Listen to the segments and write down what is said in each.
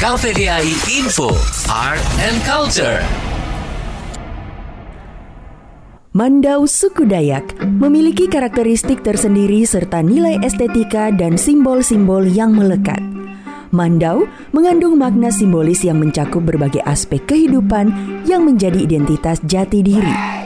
KVDI Info, Art and Culture. Mandau suku Dayak memiliki karakteristik tersendiri serta nilai estetika dan simbol-simbol yang melekat. Mandau mengandung makna simbolis yang mencakup berbagai aspek kehidupan yang menjadi identitas jati diri.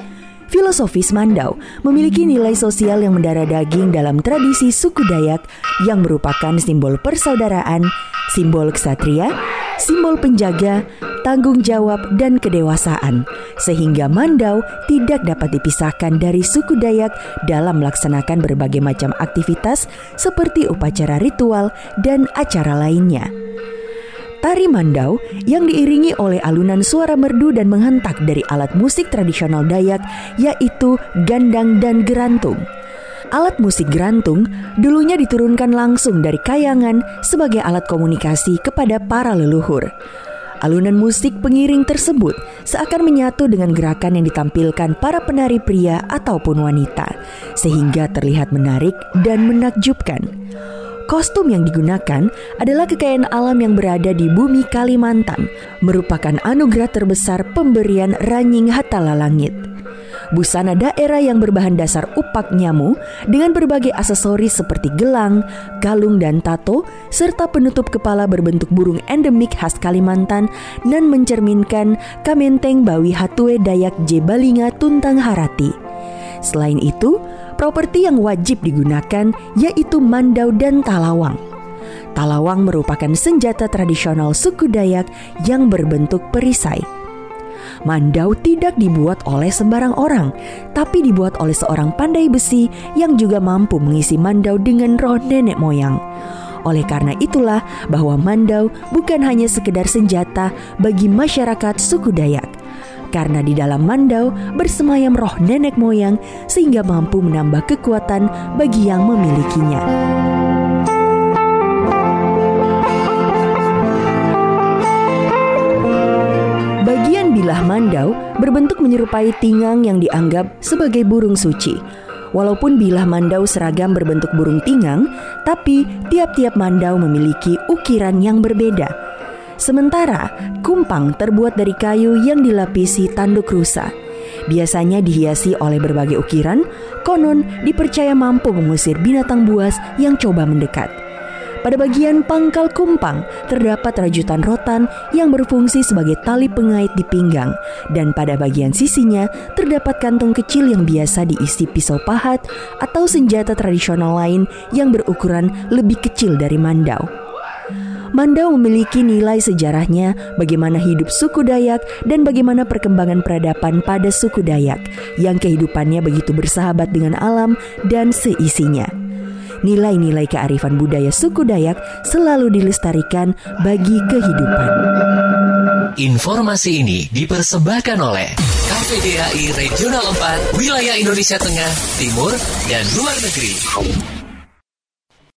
Filosofis Mandau memiliki nilai sosial yang mendarah daging dalam tradisi suku Dayak yang merupakan simbol persaudaraan, simbol ksatria, simbol penjaga, tanggung jawab, dan kedewasaan, sehingga Mandau tidak dapat dipisahkan dari suku Dayak dalam melaksanakan berbagai macam aktivitas seperti upacara ritual dan acara lainnya. Tari Mandau yang diiringi oleh alunan suara merdu dan menghentak dari alat musik tradisional Dayak yaitu gandang dan gerantung. Alat musik gerantung dulunya diturunkan langsung dari kayangan sebagai alat komunikasi kepada para leluhur. Alunan musik pengiring tersebut seakan menyatu dengan gerakan yang ditampilkan para penari pria ataupun wanita, sehingga terlihat menarik dan menakjubkan. Kostum yang digunakan adalah kekayaan alam yang berada di bumi Kalimantan, merupakan anugerah terbesar pemberian Ranying Hatala Langit busana daerah yang berbahan dasar upak nyamu dengan berbagai aksesoris seperti gelang, kalung dan tato, serta penutup kepala berbentuk burung endemik khas Kalimantan dan mencerminkan Kamenteng Bawi Hatue Dayak J Balinga Tuntang Harati. Selain itu, properti yang wajib digunakan yaitu mandau dan talawang. Talawang merupakan senjata tradisional suku Dayak yang berbentuk perisai. Mandau tidak dibuat oleh sembarang orang, tapi dibuat oleh seorang pandai besi yang juga mampu mengisi mandau dengan roh nenek moyang. Oleh karena itulah bahwa mandau bukan hanya sekedar senjata bagi masyarakat suku Dayak. Karena di dalam mandau bersemayam roh nenek moyang sehingga mampu menambah kekuatan bagi yang memilikinya. Bagian bilah mandau berbentuk menyerupai tingang yang dianggap sebagai burung suci. Walaupun bilah mandau seragam berbentuk burung tingang, tapi tiap-tiap mandau memiliki ukiran yang berbeda. Sementara kumpang terbuat dari kayu yang dilapisi tanduk rusa. Biasanya dihiasi oleh berbagai ukiran, konon dipercaya mampu mengusir binatang buas yang coba mendekat. Pada bagian pangkal kumpang terdapat rajutan rotan yang berfungsi sebagai tali pengait di pinggang dan pada bagian sisinya terdapat kantong kecil yang biasa diisi pisau pahat atau senjata tradisional lain yang berukuran lebih kecil dari mandau. Mandau memiliki nilai sejarahnya bagaimana hidup suku Dayak dan bagaimana perkembangan peradaban pada suku Dayak yang kehidupannya begitu bersahabat dengan alam dan seisinya nilai-nilai kearifan budaya suku Dayak selalu dilestarikan bagi kehidupan. Informasi ini dipersembahkan oleh KPDHI Regional 4 Wilayah Indonesia Tengah, Timur, dan Luar Negeri.